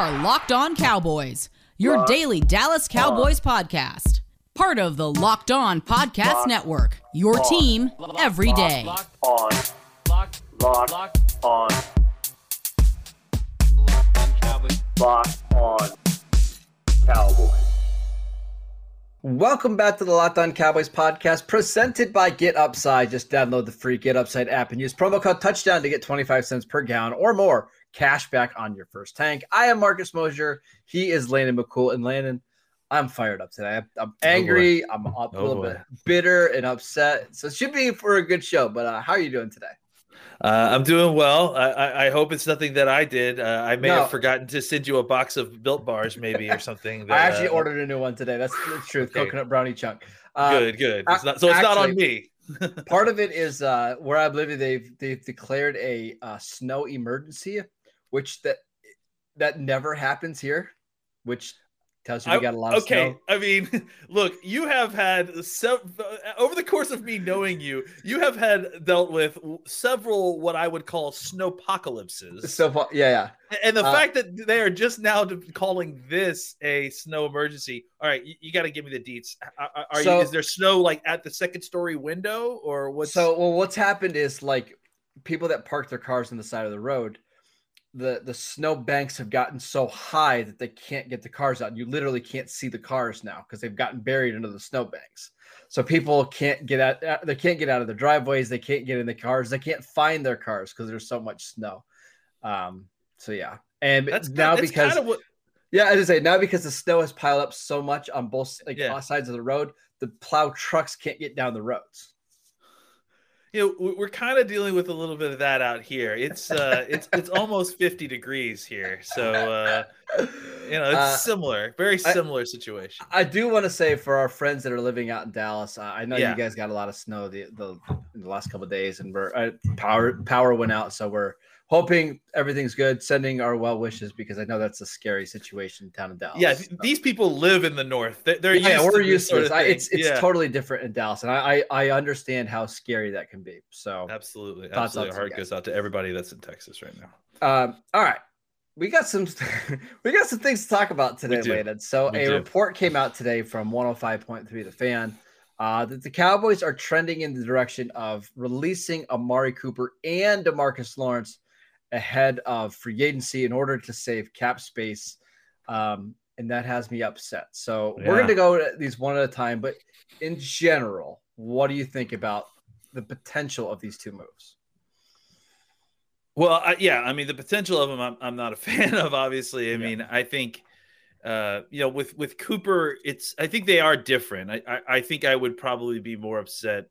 are Locked On Cowboys, your daily Dallas Cowboys podcast. Part of the Locked On Podcast Network, your team every day. Locked on. Locked. Locked. Locked on. Locked on Cowboys. Locked on. Cowboys. Welcome back to the Locked On Cowboys podcast presented by Get Upside. Just download the free Get Upside app and use promo code touchdown to get 25 cents per gallon or more cash back on your first tank. I am Marcus Mosher. He is Landon McCool. And Landon, I'm fired up today. I'm, I'm angry. I'm up, a Oh, little boy. bit bitter and upset. So it should be for a good show. But uh, how are you doing today? Uh, I'm doing well. I, I, hope it's nothing that I did. Uh, I may No. have forgotten to send you a box of built bars, maybe or something. That, I actually uh, ordered a new one today. That's the truth. Okay. Coconut brownie chunk. Uh, Good, good. It's not, so it's not on me. part of it is uh, where I live. They've they've declared a uh, snow emergency, which that that never happens here, which tells you we got a lot of okay, snow. I mean, look, you have had sev- over the course of me knowing you, you have had dealt with several what I would call snowpocalypses. So far, yeah, and the uh, fact that they are just now calling this a snow emergency. All right, you, you got to give me the deets. Are, are- So- you, is there snow like at the second story window or yeah. what's So well, what's happened is like people that park their cars on the side of the road. The, the snow banks have gotten so high that they can't get the cars out. You literally can't see the cars now because they've gotten buried under the snow banks. So people can't get out. uh, They can't get out of their driveways. They can't get in the cars. They can't find their cars because there's so much snow. Um. So yeah, and that's now that's because kind of what yeah, as I say, now because the snow has piled up so much on both like Yeah. both sides of the road, the plow trucks can't get down the roads. You know we- we're kind of dealing with a little bit of that out here. It's uh it's it's almost 50 degrees here. So uh you know, it's Uh, similar, very I- similar situation. I do want to say for our friends that are living out in Dallas, uh, I know Yeah. you guys got a lot of snow the the, the last couple of days, and we're uh, power power went out, so we're hoping everything's good. Sending our well wishes because I know that's a scary situation down in Dallas. Yeah, th- these people live in the north. They- They're yeah, used we're to used to sort this. of I, it's it's Yeah. totally different in Dallas, and I, I I understand how scary that can be. So Absolutely, Thoughts absolutely. out Our to heart goes out to everybody that's in Texas right now. Um, all right. We got some we got some things to talk about today, do. Landon. So We a do. report came out today from 105.3 the fan uh, that the Cowboys are trending in the direction of releasing Amari Cooper and Demarcus Lawrence ahead of free agency in order to save cap space. Um, and that has me upset. So we're going to go at these one at a time. But in general, what do you think about the potential of these two moves? Well, I, yeah, I mean the potential of them, I'm, I'm not a fan of. Obviously, I Yeah. mean, I think, uh, you know, with with Cooper, it's I think they are different. I, I, I think I would probably be more upset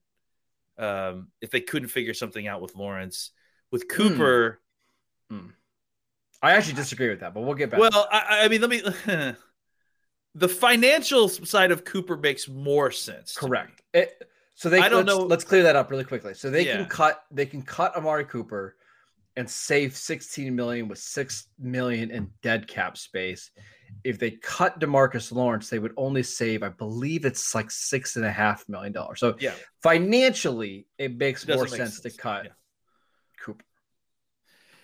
um, if they couldn't figure something out with Lawrence. With Cooper, Hmm. I actually disagree with that, but we'll get back. well, I, I mean, let me. the financial side of Cooper makes more sense. Correct. It, so they I don't let's, know- Let's clear that up really quickly. So they Yeah. can cut. They can cut Amari Cooper and save 16 million with six million in dead cap space. If they cut Demarcus Lawrence, they would only save, I believe it's like six and a half million dollars. So Yeah. financially, it makes It more make sense, sense. to cut Yeah.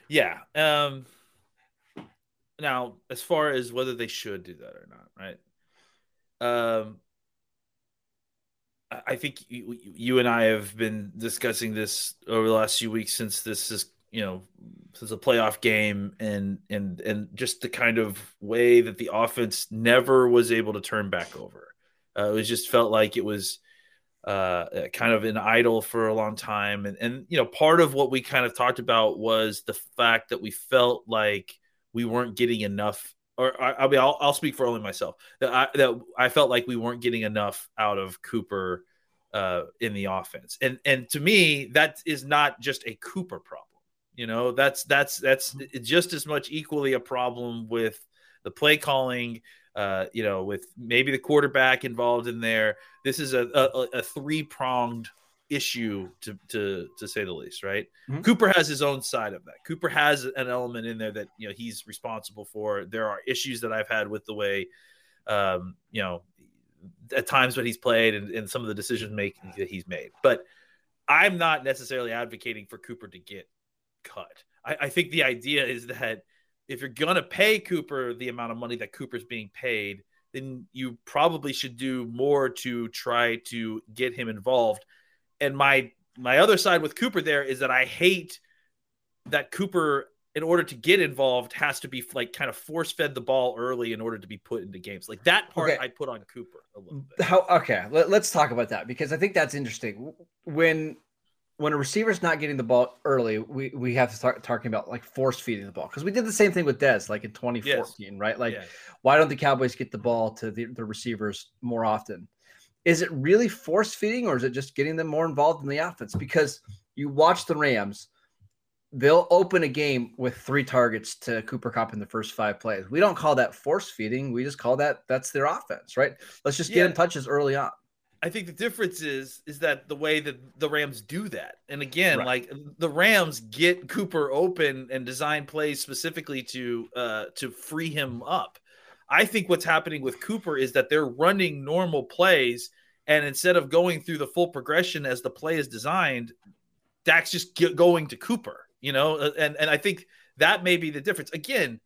Yeah. Um now as far as whether they should do that or not, right? Um I I think you, you and I have been discussing this over the last few weeks since this is, you know, since a playoff game and and and just the kind of way that the offense never was able to turn back over. Uh, it was just felt like it was uh, kind of an idol for a long time. And, and, you know, part of what we kind of talked about was the fact that we felt like we weren't getting enough, or I, I mean, I'll, I'll speak for only myself that I, that I felt like we weren't getting enough out of Cooper uh, in the offense. And, and to me, that is not just a Cooper problem. You know, that's, that's, that's just as much equally a problem with the play calling, uh, you know, with maybe the quarterback involved in there. This is a, a, a three pronged issue to, to to say the least, right? Mhm. Cooper has his own side of that. Cooper has an element in there that you know he's responsible for. There are issues that I've had with the way, um, you know, at times when he's played and, and some of the decision making that he's made. But I'm not necessarily advocating for Cooper to get cut. I, I think the idea is that if you're gonna pay Cooper the amount of money that Cooper's being paid, then you probably should do more to try to get him involved. And my my other side with Cooper there is that I hate that Cooper in order to get involved has to be like kind of force fed the ball early in order to be put into games. Like that part Okay. I put on Cooper a little bit. How okay, let, us talk about that because I think that's interesting. When when a receiver's not getting the ball early, we, we have to start talking about like force feeding the ball because we did the same thing with Dez like in 2014, right? Like, Yeah. why don't the Cowboys get the ball to the, the receivers more often? Is it really force feeding or is it just getting them more involved in the offense? Because you watch the Rams, they'll open a game with three targets to Cooper Kupp in the first five plays. We don't call that force feeding. We just call that that's their offense, right? Let's just get Yeah. him touches early on. I think the difference is is that the way that the Rams do that. And again, Right. like the Rams get Cooper open and design plays specifically to uh to free him up. I think what's happening with Cooper is that they're running normal plays and instead of going through the full progression as the play is designed, Dak's just going to Cooper, you know? Uh, And and I think that may be the difference. Again,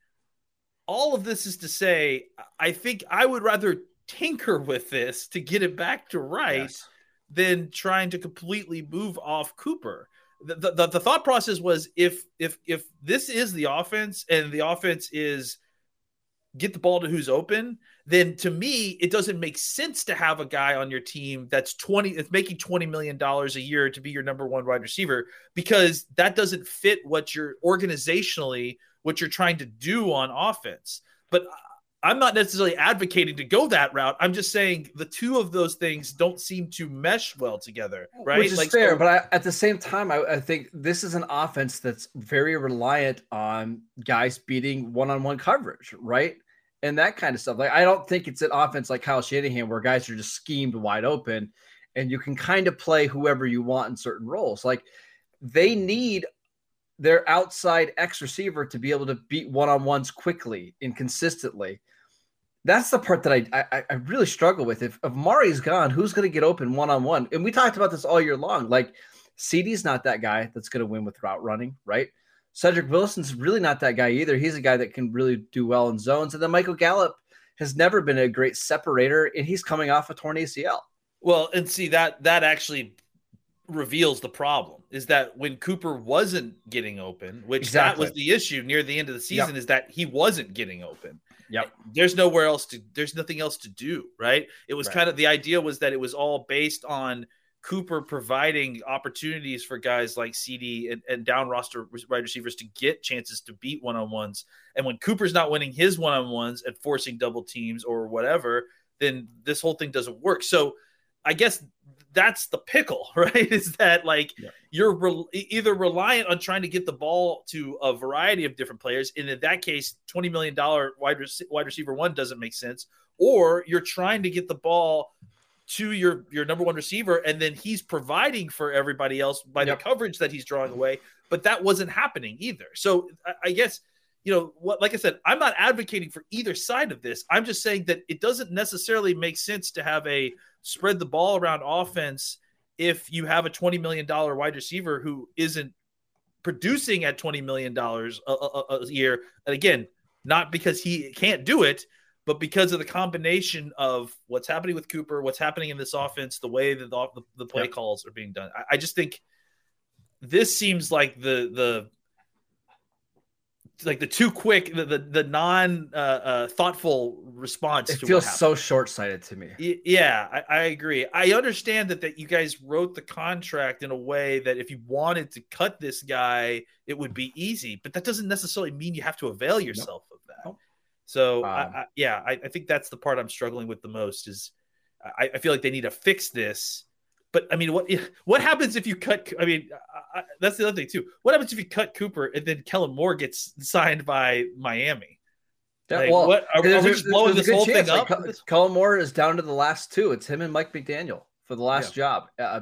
all of this is to say I think I would rather tinker with this to get it back to right Yes. than trying to completely move off Cooper. The, the, the, thought process was if if if this is the offense and the offense is get the ball to who's open, then to me it doesn't make sense to have a guy on your team that's 20 that's making 20 million dollars a year to be your number one wide receiver because that doesn't fit what you're organizationally what you're trying to do on offense. But I'm not necessarily advocating to go that route. I'm just saying the two of those things don't seem to mesh well together, right? Which is Like, fair, so- but I, at the same time, I, I think this is an offense that's very reliant on guys beating one-on-one coverage, right? And that kind of stuff. Like I don't think it's an offense like Kyle Shanahan where guys are just schemed wide open, and you can kind of play whoever you want in certain roles. Like they need their outside X receiver to be able to beat one-on-ones quickly and consistently. That's the part that I I, I really struggle with. If if Mari's gone, who's going to get open one on one? And we talked about this all year long. Like CD's not that guy that's going to win with route running, right? Cedric Wilson's really not that guy either. He's a guy that can really do well in zones. And then Michael Gallup has never been a great separator, and he's coming off a torn ACL. Well, and see that that actually reveals the problem is that when Cooper wasn't getting open, which that was the issue near the end of the season, is that he wasn't getting open. Yep. There's nowhere else to there's nothing else to do, right? It was Right. kind of the idea was that it was all based on Cooper providing opportunities for guys like CD and, and down roster wide receivers to get chances to beat one on ones. And when Cooper's not winning his one on ones and forcing double teams or whatever, then this whole thing doesn't work. So I guess that's the pickle, right? Is that like Yeah. you're re- either reliant on trying to get the ball to a variety of different players, and in that case, twenty million dollar wide rec- wide receiver one doesn't make sense, or you're trying to get the ball to your your number one receiver, and then he's providing for everybody else by Yep. the coverage that he's drawing away. But that wasn't happening either. So I, I guess you know what like i said i'm not advocating for either side of this. I'm just saying that it doesn't necessarily make sense to have a spread the ball around offense if you have a 20 million dollar wide receiver who isn't producing at 20 million dollars a, year. And again not because he can't do it but because of the combination of what's happening with cooper what's happening in this offense the way that the, the, the play Yep. calls are being done. I, I just think this seems like the the like the too quick, the the, the non uh, uh, thoughtful response. It to feels so short sighted to me. Y- yeah, I, I agree. I understand that that you guys wrote the contract in a way that if you wanted to cut this guy, it would be easy, but that doesn't necessarily mean you have to avail yourself of that. Nope. So, Um, I, I, yeah, I, I think that's the part I'm struggling with the most. Is I, I feel like they need to fix this. But I mean, what what happens if you cut? I mean, I, I, that's the other thing too. What happens if you cut Cooper and then Kellen Moore gets signed by Miami? Yeah, Like, well, what are, are we just blowing this whole chance, thing like, up? Kellen Moore is down to the last two. It's him and Mike McDaniel for the last job. Uh,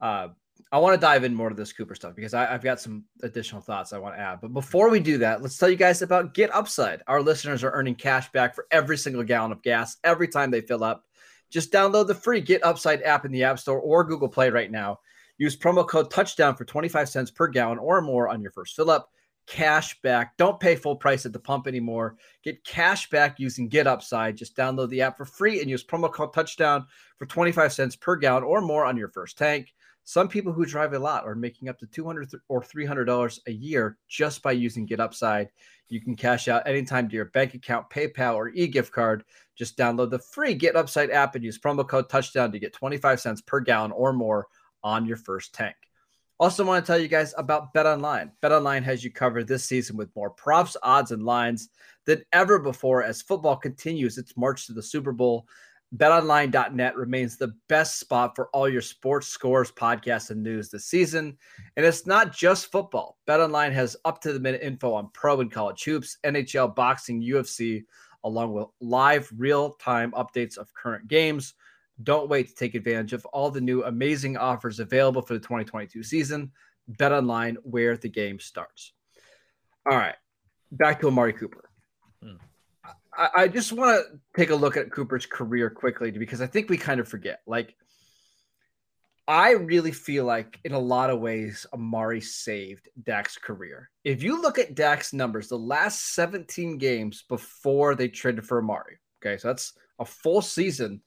uh, I want to dive in more to this Cooper stuff because I, I've got some additional thoughts I want to add. But before we do that, let's tell you guys about Get Upside. Our listeners are earning cash back for every single gallon of gas every time they fill up. Just download the free Get Upside app in the App Store or Google Play right now. Use promo code Touchdown for 25 cents per gallon or more on your first fill up. cash back. Don't pay full price at the pump anymore. Get cash back using Get Upside. Just download the app for free and use promo code touchdown for 25 cents per gallon or more on your first tank. Some people who drive a lot are making up to 200 or $300 a year just by using Get Upside. You can cash out anytime to your bank account, PayPal, or e-gift card. Just download the free Get Upside app and use promo code touchdown to get 25 cents per gallon or more on your first tank. Also, want to tell you guys about Bet Online. Bet Online has you covered this season with more props, odds, and lines than ever before as football continues its march to the Super Bowl. BetOnline.net remains the best spot for all your sports scores, podcasts, and news this season. And it's not just football. BetOnline has up to the minute info on pro and college hoops, NHL, boxing, UFC, along with live real time updates of current games. Don't wait to take advantage of all the new amazing offers available for the 2022 season. BetOnline, where the game starts. All right, back to Amari Cooper. Hmm. I, I just want to take a look at Cooper's career quickly because I think we kind of forget. Like, I really feel like in a lot of ways, Amari saved Dak's career. If you look at Dak's numbers, the last 17 games before they traded for Amari, okay, so that's a full season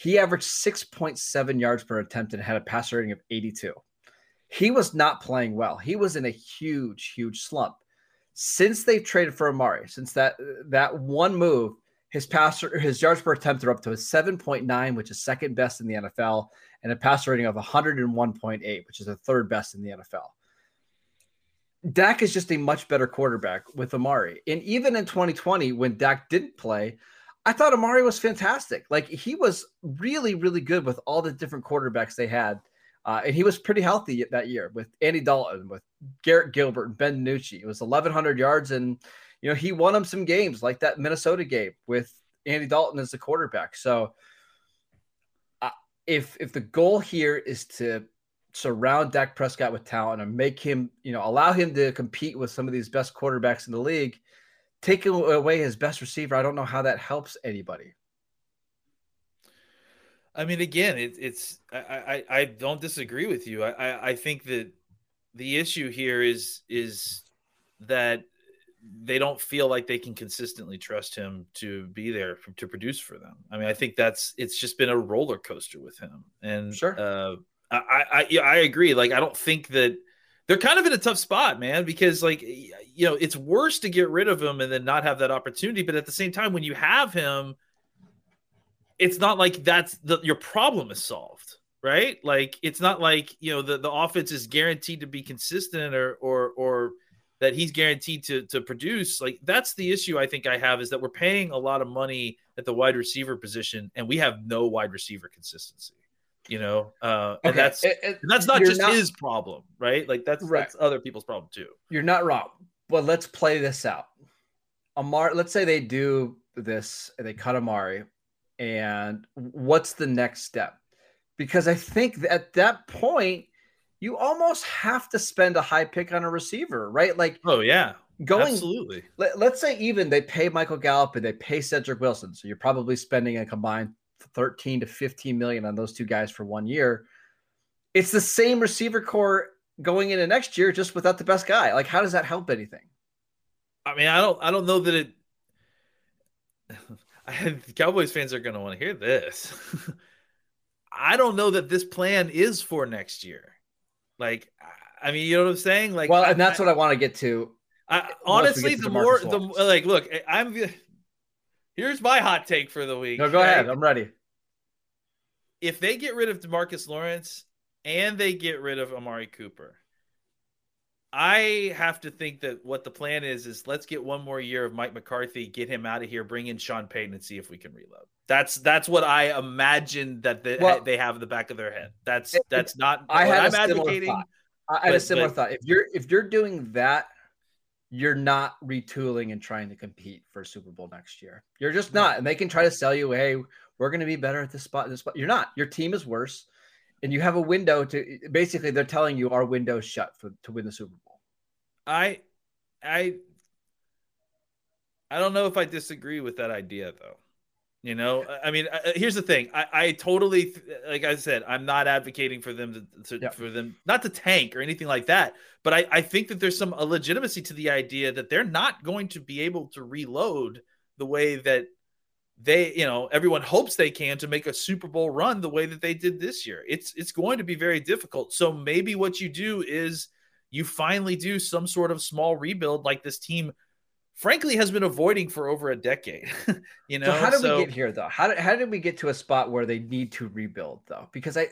he averaged 6.7 yards per attempt and had a passer rating of 82. He was not playing well. He was in a huge, huge slump. Since they've traded for Amari, since that that one move, his passer his yards per attempt are up to a 7.9, which is second best in the NFL, and a passer rating of 101.8, which is the third best in the NFL. Dak is just a much better quarterback with Amari. And even in 2020, when Dak didn't play, I thought Amari was fantastic. Like he was really, really good with all the different quarterbacks they had. Uh, and he was pretty healthy that year with Andy Dalton, with Garrett Gilbert, and Ben DiNucci. It was 1,100 yards, and you know he won him some games like that Minnesota game with Andy Dalton as the quarterback. So, uh, if if the goal here is to surround Dak Prescott with talent and make him, you know, allow him to compete with some of these best quarterbacks in the league, taking away his best receiver, I don't know how that helps anybody. I mean, again, it, it's I, I, I don't disagree with you. I, I, I think that the issue here is is that they don't feel like they can consistently trust him to be there for, to produce for them. I mean, I think that's it's just been a roller coaster with him. And sure, uh, I I yeah, I agree. Like, I don't think that they're kind of in a tough spot, man, because like you know, it's worse to get rid of him and then not have that opportunity. But at the same time, when you have him, it's not like that's the your problem is solved, right? Like it's not like you know the, the offense is guaranteed to be consistent or or or that he's guaranteed to to produce. Like that's the issue I think I have is that we're paying a lot of money at the wide receiver position and we have no wide receiver consistency you know uh and that's it, it, and that's not just not, his problem right like that's right. that's other people's problem too you're not wrong but let's play this out amari let's say they do this they cut amari and what's the next step because i think at that point you almost have to spend a high pick on a receiver right like oh yeah going absolutely let, us say even they pay michael gallup and they pay cedric wilson so you're probably spending a combined 13 to 15 million on those two guys for one year. It's the same receiver corps going into next year, just without the best guy. Like, how does that help anything? I mean, I don't, I don't know that it. Cowboys fans are going to want to hear this. I don't know that this plan is for next year. Like, I mean, you know what I'm saying? Like, well, and that's I, what I want to get to. I, honestly, the more, the like, look, I'm Here's my hot take for the week. No, go ahead. I'm ready. If they get rid of Demarcus Lawrence and they get rid of Amari Cooper, I have to think that what the plan is is let's get one more year of Mike McCarthy, get him out of here, bring in Sean Payton, and see if we can reload. That's that's what I imagine that they, well, they have in the back of their head. That's that's not. I had I'm advocating. Thought. I had but, a similar but, thought. If you're if you're doing that you're not retooling and trying to compete for Super Bowl next year. You're just not. And they can try to sell you, hey, we're going to be better at this spot. This spot. You're not. Your team is worse. And you have a window to basically they're telling you our window's shut for to win the Super Bowl. I I I don't know if I disagree with that idea though. You know, I mean, uh, here's the thing. I, I totally, like I said, I'm not advocating for them to, to for them not to tank or anything like that. But I, I think that there's some legitimacy to the idea that they're not going to be able to reload the way that they, you know, everyone hopes they can to make a Super Bowl run the way that they did this year. It's it's going to be very difficult. So maybe what you do is you finally do some sort of small rebuild like this team frankly has been avoiding for over a decade. you know, so how did so, we get here though? How did how did we get to a spot where they need to rebuild though? Because I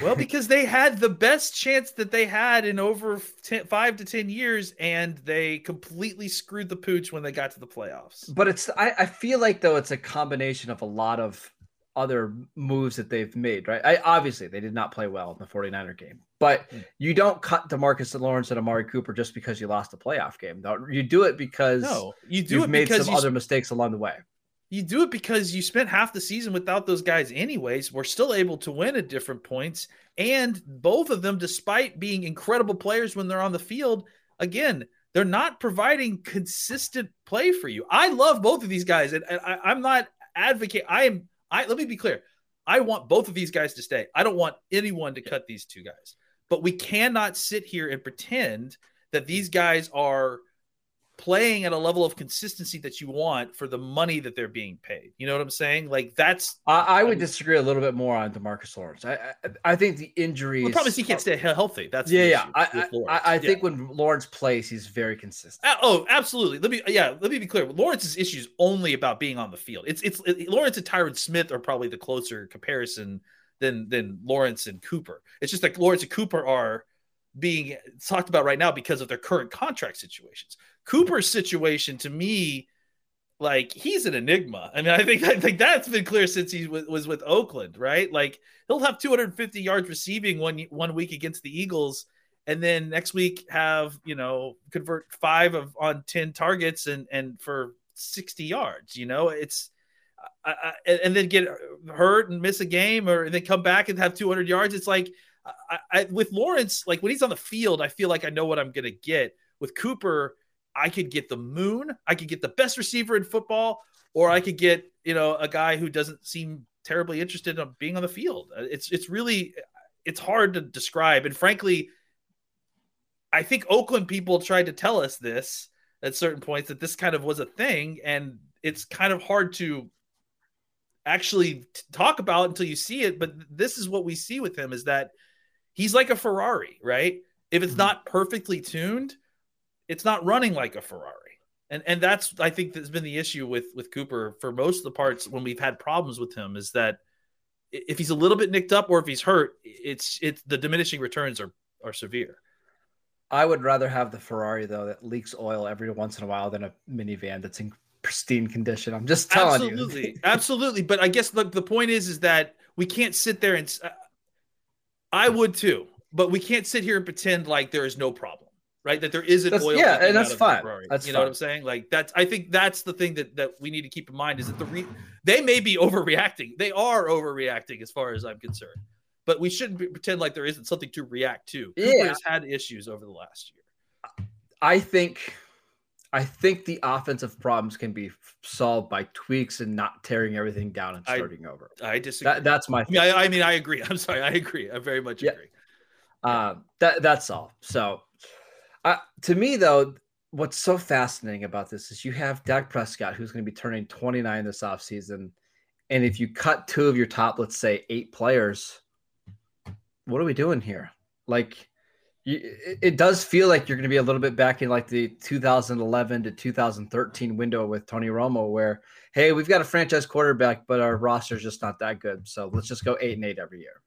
well, because they had the best chance that they had in over 10, five to ten years, and they completely screwed the pooch when they got to the playoffs. But it's I, I feel like though it's a combination of a lot of other moves that they've made, right? I obviously they did not play well in the 49er game, but mm. you don't cut DeMarcus Lawrence and Amari Cooper just because you lost a playoff game. No, you do it because no, you do it made some other mistakes along the way. You do it because you spent half the season without those guys, anyways. We're still able to win at different points, and both of them, despite being incredible players when they're on the field, again, they're not providing consistent play for you. I love both of these guys, and, and I, I'm not advocate. I am I let me be clear. I want both of these guys to stay. I don't want anyone to cut these two guys. But we cannot sit here and pretend that these guys are playing at a level of consistency that you want for the money that they're being paid. You know what I'm saying? Like that's. I, I would I mean, disagree a little bit more on Demarcus Lawrence. I I, I think the injury. Well, the problem is he can't stay healthy. That's yeah, yeah. I, I, I, think when Lawrence plays, he's very consistent. Oh, absolutely. Let me yeah. Let me be clear. Lawrence's issue is only about being on the field. It's it's it, Lawrence and Tyron Smith are probably the closer comparison than than Lawrence and Cooper. It's just like Lawrence and Cooper are being talked about right now because of their current contract situations. Cooper's situation to me, like he's an enigma. I mean, I think I think that's been clear since he was, was with Oakland, right? Like he'll have 250 yards receiving one one week against the Eagles, and then next week have you know convert five of on 10 targets and and for 60 yards. You know, it's I, I, and then get hurt and miss a game, or then come back and have 200 yards. It's like I, I, with Lawrence, like when he's on the field, I feel like I know what I'm going to get. With Cooper, I could get the moon, I could get the best receiver in football, or I could get you know a guy who doesn't seem terribly interested in being on the field. It's it's really it's hard to describe, and frankly, I think Oakland people tried to tell us this at certain points that this kind of was a thing, and it's kind of hard to actually talk about until you see it. But this is what we see with him: is that he's like a Ferrari, right? If it's mm-hmm. not perfectly tuned, it's not running like a Ferrari. And and that's I think that's been the issue with with Cooper for most of the parts when we've had problems with him is that if he's a little bit nicked up or if he's hurt, it's it's the diminishing returns are are severe. I would rather have the Ferrari though that leaks oil every once in a while than a minivan that's in pristine condition. I'm just telling absolutely, you. Absolutely, absolutely. But I guess the, the point is is that we can't sit there and I would too, but we can't sit here and pretend like there is no problem, right? That there isn't that's, oil. Yeah, and that's fine. That's you know what I'm saying? Like that's I think that's the thing that that we need to keep in mind is that the re- they may be overreacting. They are overreacting as far as I'm concerned. But we shouldn't be, pretend like there isn't something to react to. Yeah. Cooper has had issues over the last year. I think I think the offensive problems can be solved by tweaks and not tearing everything down and starting I, over. I disagree. That, that's my. Yeah, I, I, mean, I agree. I'm sorry, I agree. I very much agree. Yeah. Uh, that that's all. So, uh, to me though, what's so fascinating about this is you have Dak Prescott, who's going to be turning 29 this offseason. and if you cut two of your top, let's say eight players, what are we doing here? Like it does feel like you're going to be a little bit back in like the 2011 to 2013 window with Tony Romo, where hey, we've got a franchise quarterback, but our roster is just not that good. So let's just go eight and eight every year.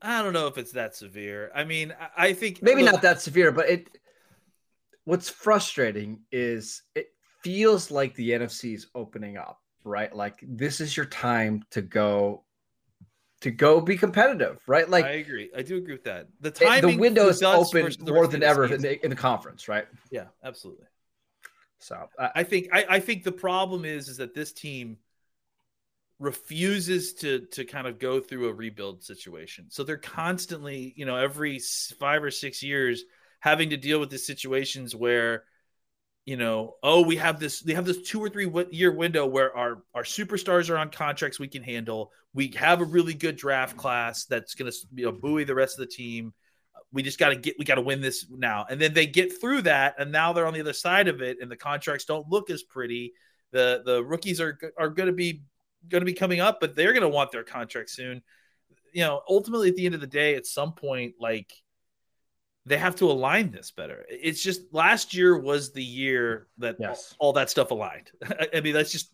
I don't know if it's that severe. I mean, I think maybe look, not that severe, but it. What's frustrating is it feels like the NFC is opening up, right? Like this is your time to go to go be competitive, right? Like I agree. I do agree with that. The timing, the window is open more than ever in the, in the conference, right? Yeah, absolutely. So uh, I think I, I think the problem is is that this team refuses to to kind of go through a rebuild situation. So they're constantly, you know, every five or six years having to deal with the situations where you know, oh, we have this, we have this two or three year window where our our superstars are on contracts we can handle. We have a really good draft class that's going to you know buoy the rest of the team. We just got to get, we got to win this now. And then they get through that, and now they're on the other side of it, and the contracts don't look as pretty. The the rookies are are going to be going to be coming up, but they're going to want their contract soon. You know, ultimately, at the end of the day, at some point, like they have to align this better. It's just last year was the year that Yes. all, all that stuff aligned. I mean, that's just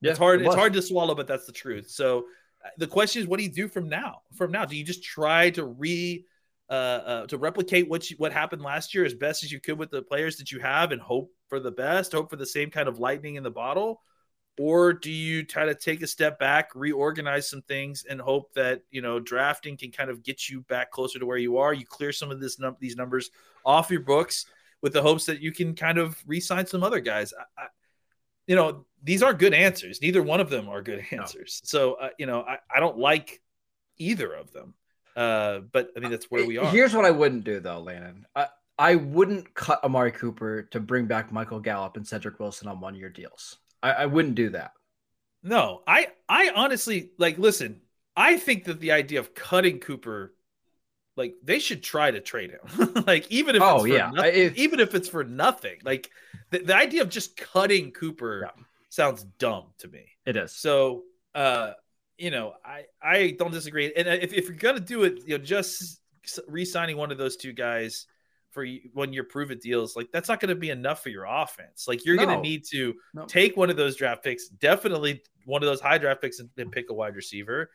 Yeah, it's hard. it It's hard to swallow, but that's the truth. So uh, the question is, what do you do from now? From now, do you just try to re uh, uh, to replicate what you, what happened last year as best as you could with the players that you have, and hope for the best, hope for the same kind of lightning in the bottle, or do you try to take a step back, reorganize some things, and hope that you know drafting can kind of get you back closer to where you are? You clear some of this num- these numbers off your books with the hopes that you can kind of re-sign some other guys. I, I, you know, these aren't good answers. Neither one of them are good answers. So, uh, you know, I, I don't like either of them. Uh, but I mean, that's where we are. Here's what I wouldn't do though, Landon. I, I wouldn't cut Amari Cooper to bring back Michael Gallup and Cedric Wilson on one year deals. I, I wouldn't do that. No, I, I honestly like. Listen, I think that the idea of cutting Cooper, like they should try to trade him. like even if Oh, it's yeah. nothing, If- even if it's for nothing, like the, the idea of just cutting Cooper Yeah. sounds dumb to me. It is. So, uh, you know, I I don't disagree. And if, if you're gonna do it, you know, just re-signing one of those two guys for one year prove it deals, like that's not going to be enough for your offense. Like you're going to need to No. take one of those draft picks, definitely one of those high draft picks, and, and pick a wide receiver,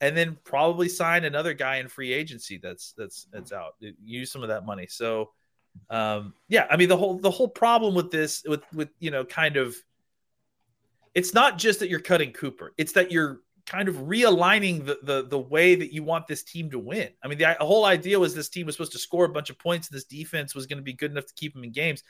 and then probably sign another guy in free agency that's that's that's out. Use some of that money. So, um, yeah, I mean the whole the whole problem with this with with you know kind of it's not just that you're cutting Cooper; it's that you're kind of realigning the the, the way that you want this team to win. I mean, the, the whole idea was this team was supposed to score a bunch of points, and this defense was going to be good enough to keep them in games.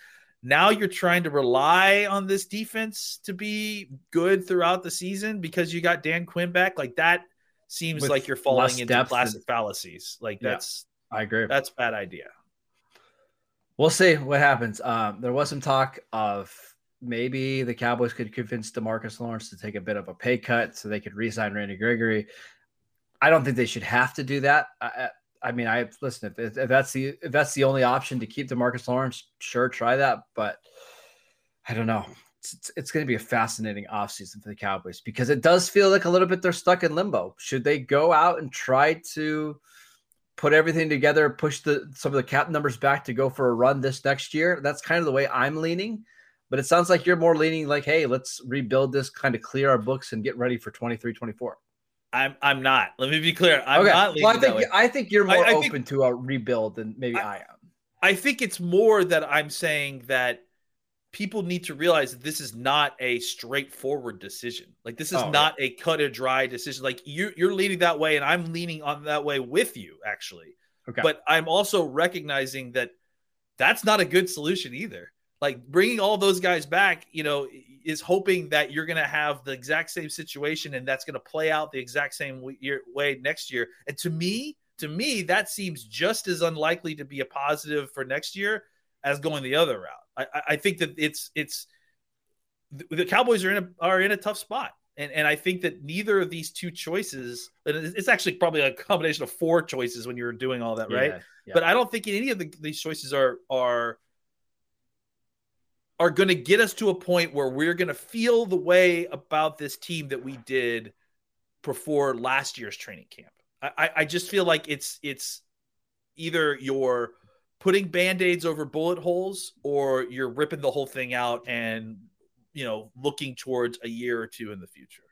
Now you're trying to rely on this defense to be good throughout the season because you got Dan Quinn back. Like that seems With like you're falling into classic and- fallacies. Like Yeah. that's I agree. that's a bad idea. We'll see what happens. Um, there was some talk of maybe the Cowboys could convince Demarcus Lawrence to take a bit of a pay cut so they could re-sign Randy Gregory. I don't think they should have to do that. I, I, mean, I listen if, if that's the if that's the only option to keep Demarcus Lawrence, sure, try that. But I don't know. It's, it's, it's going to be a fascinating offseason for the Cowboys because it does feel like a little bit they're stuck in limbo. Should they go out and try to put everything together, push the some of the cap numbers back to go for a run this next year? That's kind of the way I'm leaning. But it sounds like you're more leaning like, hey, let's rebuild this, kind of clear our books and get ready for 23, 24. I'm I'm not. Let me be clear. I'm okay. not. well, I think. I think you're more I think- open to a rebuild than maybe I, I- am. I think it's more that I'm saying that people need to realize that this is not a straightforward decision. Like this is Oh, not a cut and dry decision. Like you you're leaning that way and I'm leaning on that way with you actually. Okay. But I'm also recognizing that that's not a good solution either. Like bringing all those guys back, you know, is hoping that you're going to have the exact same situation and that's going to play out the exact same way next year. And to me, to me, that seems just as unlikely to be a positive for next year as going the other route. I, I- think that it's it's the the Cowboys are in a are in a tough spot. And, and I think that neither of these two choices, and it's it's actually probably a combination of four choices when you're doing all that, right? Yeah, yeah. But I don't think any of the, these choices are are are going to get us to a point where we're going to feel the way about this team that we did before last year's training camp. I, I, just feel like it's it's either you're putting band-aids over bullet holes or you're ripping the whole thing out and you know looking towards a year or two in the future.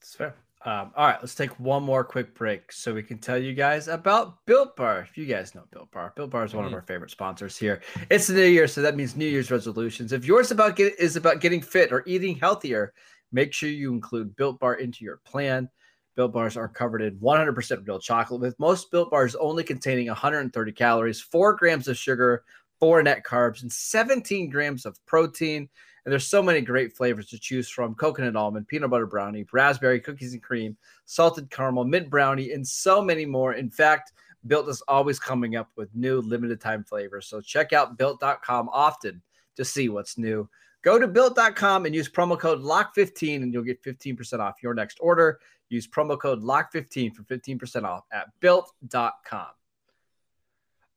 It's fair. Um, all right, let's take one more quick break so we can tell you guys about Built Bar. If you guys know Built Bar, Built Bar is one of Mhm. our favorite sponsors here. It's the new year, so that means New Year's resolutions. If yours about get, is about getting fit or eating healthier, make sure you include Built Bar into your plan. Built Bars are covered in 100% real chocolate, with most Built Bars only containing 130 calories, four grams of sugar, four net carbs, and 17 grams of protein. And there's so many great flavors to choose from coconut almond, peanut butter brownie, raspberry, cookies and cream, salted caramel, mint brownie, and so many more. In fact, Built is always coming up with new limited time flavors. So check out built.com often to see what's new. Go to built.com and use promo code LOCK15 and you'll get 15% off your next order. Use promo code LOCK15 for 15% off at built.com.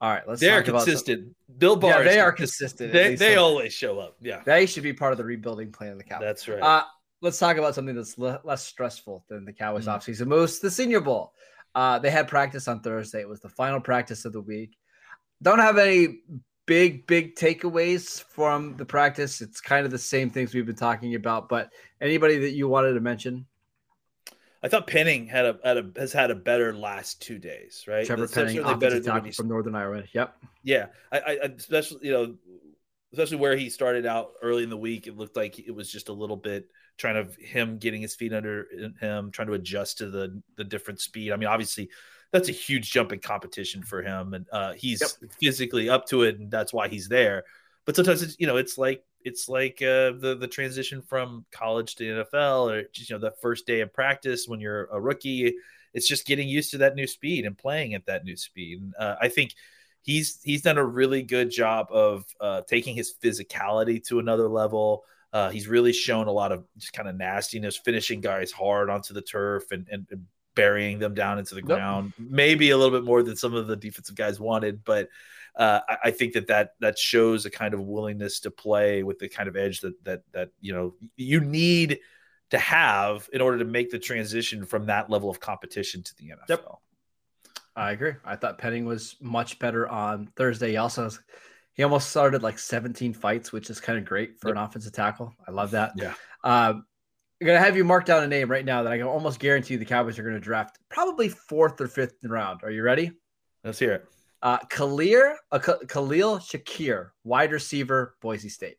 All right, let's They're talk about some- consistent. Built Bar. Yeah, they are consistent. They, they always show up. Yeah, they should be part of the rebuilding plan of the Cowboys. that's right. Uh, let's talk about something that's le- less stressful than the Cowboys Mhm. offseason moves the Senior Bowl. Uh, they had practice on Thursday. It was the final practice of the week. Don't have any big, big takeaways from the practice. It's kind of the same things we've been talking about. But anybody that you wanted to mention? I thought Penning had a, had a has had a better last two days, right? Trevor That's Penning, better than from Northern Iowa. Yep. Yeah, I, I especially you know, especially where he started out early in the week, it looked like it was just a little bit trying to him getting his feet under him, trying to adjust to the the different speed. I mean, obviously, that's a huge jump in competition for him, and uh, he's physically up to it, and that's why he's there. But sometimes it's you know, it's like it's like uh, the the transition from college to NFL, or just you know, the first day of practice when you're a rookie. It's just getting used to that new speed and playing at that new speed. And uh, I think he's he's done a really good job of uh, taking his physicality to another level. Uh, he's really shown a lot of just kind of nastiness, finishing guys hard onto the turf and, and, and burying them down into the ground. Maybe a little bit more than some of the defensive guys wanted, but uh, I, I think that, that that shows a kind of willingness to play with the kind of edge that that that you know you need to have in order to make the transition from that level of competition to the NFL. Yep. I agree. I thought Penning was much better on Thursday. He also he almost started like 17 fights, which is kind of great for Yep. an offensive tackle. I love that. Yeah. Um, I'm gonna have you mark down a name right now that I can almost guarantee the Cowboys are gonna draft probably fourth or fifth round. Are you ready? Let's hear it. Uh, Khalil, uh, Khalil Shakir, wide receiver, Boise State.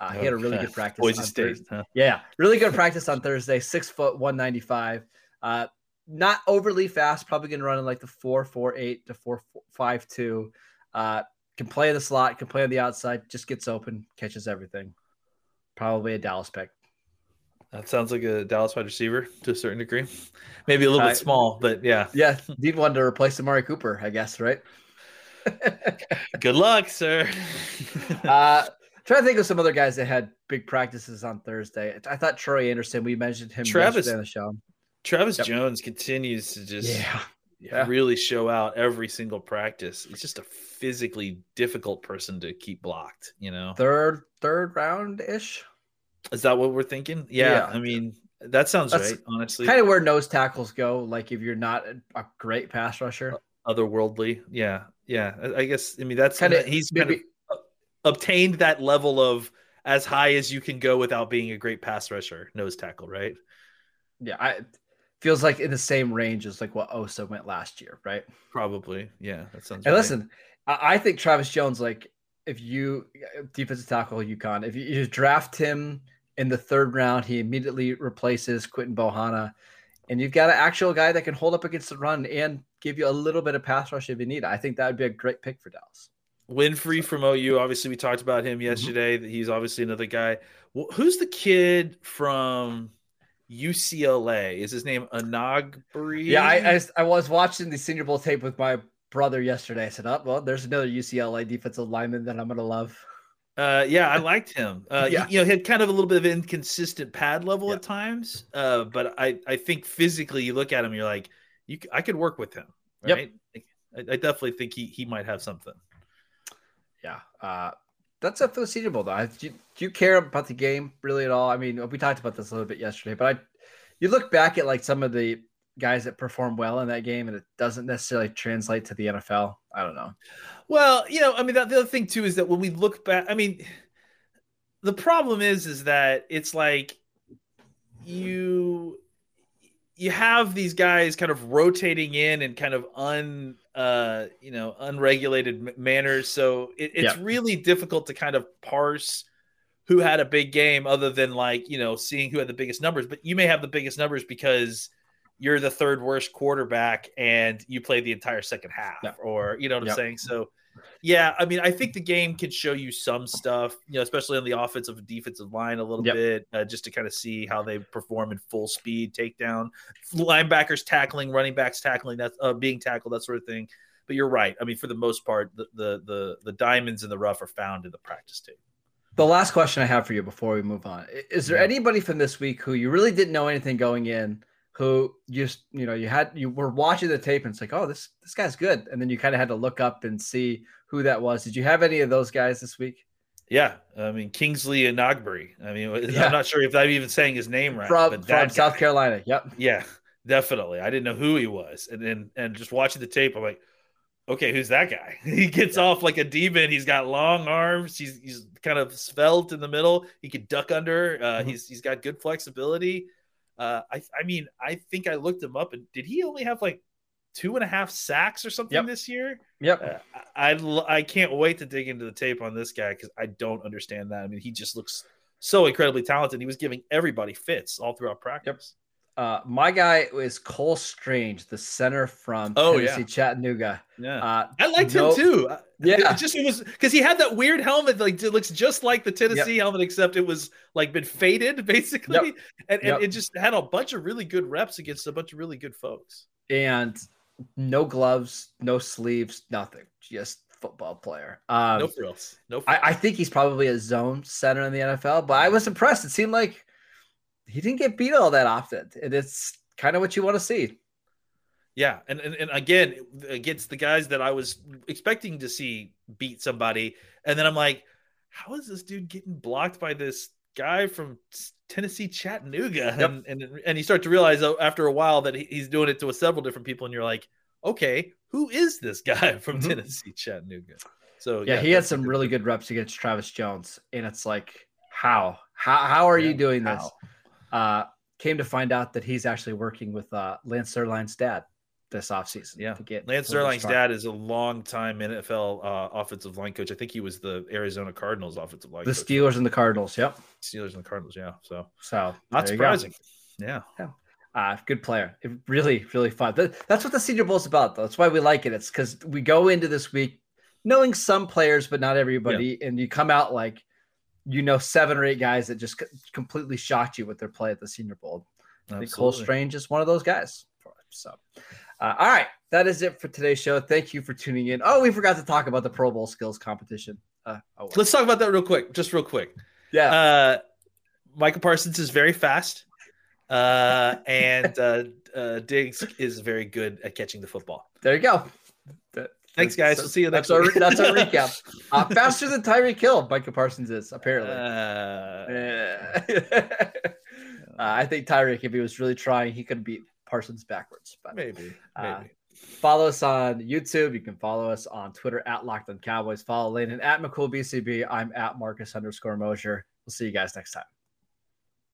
Uh, he had a really good practice. Boise on State. Thursday. huh? Yeah, really good practice on Thursday. Six foot, one ninety five. Uh, not overly fast. Probably gonna run in like the four four eight to four five two. Uh, can play in the slot. Can play on the outside. Just gets open, catches everything. Probably a Dallas pick. That sounds like a Dallas wide receiver to a certain degree. Maybe a little bit small, but yeah. Yeah, need one to replace Amari Cooper, I guess. Right. Good luck, sir. uh, trying to think of some other guys that had big practices on Thursday. I thought Troy Anderson. We mentioned him Travis- on the show. Travis Yep. Jones continues to just Yeah, yeah. really show out every single practice. He's just a physically difficult person to keep blocked, you know? Third, third round ish. Is that what we're thinking? Yeah. Yeah. I mean, that sounds That's right, honestly. Kind of where nose tackles go. Like if you're not a, a great pass rusher, Otherworldly. Yeah. Yeah. I, I guess, I mean, that's kind of he's kind of obtained that level of as high as you can go without being a great pass rusher, nose tackle, right? Yeah, I feels like in the same range as like what Osa went last year, right? Probably. Yeah. That sounds And right. listen, I, I think Travis Jones, like if you defensive tackle UConn, if you, you draft him in the third round, he immediately replaces Quinton Bohanna, and you've got an actual guy that can hold up against the run and give you a little bit of pass rush if you need it. I think that would be a great pick for Dallas. Winfrey from OU. Obviously, we talked about him mm-hmm. yesterday. He's obviously another guy. Wh- Who's the kid from UCLA? Is his name Anagbri? Yeah, I, I I was watching the Senior Bowl tape with my brother yesterday. I said, "Oh, well, there's another UCLA defensive lineman that I'm gonna love." Uh, yeah, I liked him. Uh, Yeah. he, you know, he had kind of a little bit of inconsistent pad level Yeah. at times. Uh, but I, I think physically, you look at him, you're like, you, I could work with him. Yep. Right? I, I definitely think he, he might have something. Yeah, uh, that's it for the Senior Bowl, though. I- Do you, do you care about the game really at all? I mean, we talked about this a little bit yesterday, but I, you look back at like some of the guys that perform well in that game, and it doesn't necessarily translate to the NFL. I don't know. Well, you know, I mean, that, the other thing too is that when we look back, I mean, the problem is, is that it's like you you have these guys kind of rotating in and kind of un uh you know unregulated m- manners so it, it's Yeah. really difficult to kind of parse who had a big game other than like you know seeing who had the biggest numbers but you may have the biggest numbers because you're the third worst quarterback and you played the entire second half Yeah. or you know what i'm Yep. saying so yeah i mean i think the game can show you some stuff you know especially on the offensive and defensive line a little Yep. bit uh, just to kind of see how they perform in full speed takedown linebackers tackling running backs tackling that's uh, being tackled that sort of thing but you're right i mean for the most part the the the, the diamonds in the rough are found in the practice tape The last question I have for you before we move on is there anybody from this week who you really didn't know anything going in, who just you know you had you were watching the tape and it's like, oh this this guy's good, and then you kind of had to look up and see who that was. Did you have any of those guys this week? Yeah, I mean Kingsley Enagbare. I mean, Yeah. I'm not sure if I'm even saying his name right. from but from South guy- Carolina. Yep. Yeah, definitely. I didn't know who he was, and then and just watching the tape, I'm like, okay, who's that guy? He gets off like a demon. He's got long arms. He's he's kind of svelte in the middle. He could duck under. Uh, Mhm. He's he's got good flexibility. Uh, I I mean, I think I looked him up, and did he only have like two and a half sacks or something Yep. this year? Yep. Uh, I I I can't wait to dig into the tape on this guy because I don't understand that. I mean, he just looks so incredibly talented. He was giving everybody fits all throughout practice. Uh, my guy is Cole Strange, the center from Oh, Tennessee yeah. Chattanooga. Yeah, Uh, I liked no- him too. Yeah. it just it was because he had that weird helmet, like it looks just like the Tennessee helmet, except it was like been faded basically, Yep. and, and Yep. it just had a bunch of really good reps against a bunch of really good folks. and no gloves, no sleeves, nothing. Just football player. Um, no frills, no. Frills. I, I think he's probably a zone center in the NFL, but I was impressed. It seemed like he didn't get beat all that often, and it's kind of what you want to see. Yeah, and, and and again against the guys that I was expecting to see beat somebody, and then I'm like, how is this dude getting blocked by this guy from Tennessee Chattanooga? Yep. And and and you start to realize oh, after a while that he's doing it to several different people, and you're like, okay, who is this guy from Mhm. Tennessee Chattanooga? So Yeah, he had some really good reps against Travis Jones, and it's like, how, how, how are you Yeah, doing this? Uh, came to find out that he's actually working with uh, Lance Zierlein's dad this offseason. Yeah. to get Lance Zierlein's dad is a long-time NFL uh, offensive line coach. I think he was the Arizona Cardinals offensive line the coach. Steelers and the Cardinals. Yep. Steelers and the Cardinals. Yeah, so So not you go. surprising. Yeah. Uh, good player. It really, really fun. That- that's what the Senior Bowl is about, though. That's why we like it. It's because we go into this week knowing some players, but not everybody, and you come out like you know seven or eight guys that just completely shocked you with their play at the Senior Bowl. I think Cole Strange is one of those guys. So, uh, all right, that is it for today's show. Thank you for tuning in. Oh, we forgot to talk about the Pro Bowl skills competition. Uh, oh. Let's talk about that real quick, just real quick. yeah, Uh, Micah Parsons is very fast, uh, and uh, uh, Diggs is very good at catching the football. there you go. That- Thanks, that's- guys. We'll see you That's next our that's our recap. Uh, faster than Tyreek Hill, Micah Parsons is apparently. Uh, Yeah. uh, I think Tyreek, if he was really trying, he could beat Parsons backwards. But maybe, Uh, maybe. follow us on YouTube. You can follow us on Twitter at Locked On Cowboys. Follow Landon at McCool BCB. I'm at Marcus underscore Mosher. We'll see you guys next time.